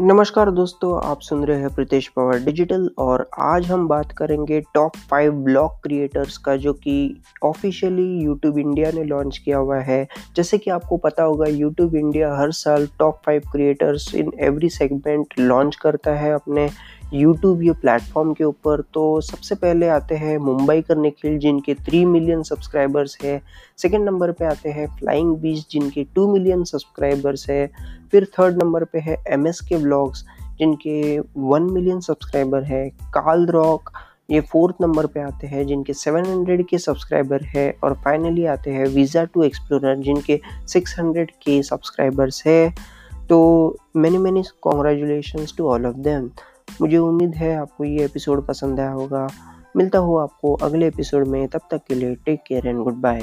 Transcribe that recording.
नमस्कार दोस्तों, आप सुन रहे हैं प्रीतेश पवार डिजिटल और आज हम बात करेंगे टॉप फाइव ब्लॉग क्रिएटर्स का जो कि ऑफिशियली यूट्यूब इंडिया ने लॉन्च किया हुआ है। जैसे कि आपको पता होगा यूट्यूब इंडिया हर साल top five creators in every segment launch करता है अपने यूट्यूब ये प्लेटफॉर्म के ऊपर तो सबसे पहले आते हैं मुंबई कर निखिल जिनके थ्री मिलियन सब्सक्राइबर्स है। सेकेंड नंबर पे आते हैं फ्लाइंग बीच जिनके टू मिलियन सब्सक्राइबर्स है। फिर थर्ड नंबर पे है एम एस के ब्लॉग्स जिनके वन मिलियन सब्सक्राइबर है। काल रॉक ये फोर्थ नंबर पे आते हैं, जिनके 700 के सब्सक्राइबर है। और फाइनली आते हैं वीज़ा टू एक्सप्लोरर जिनके 600 के सब्सक्राइबर्स है। तो many many congratulation to all of them मुझे उम्मीद है आपको ये एपिसोड पसंद आया होगा। मिलता हो आपको अगले एपिसोड में, तब तक के लिए take care and good bye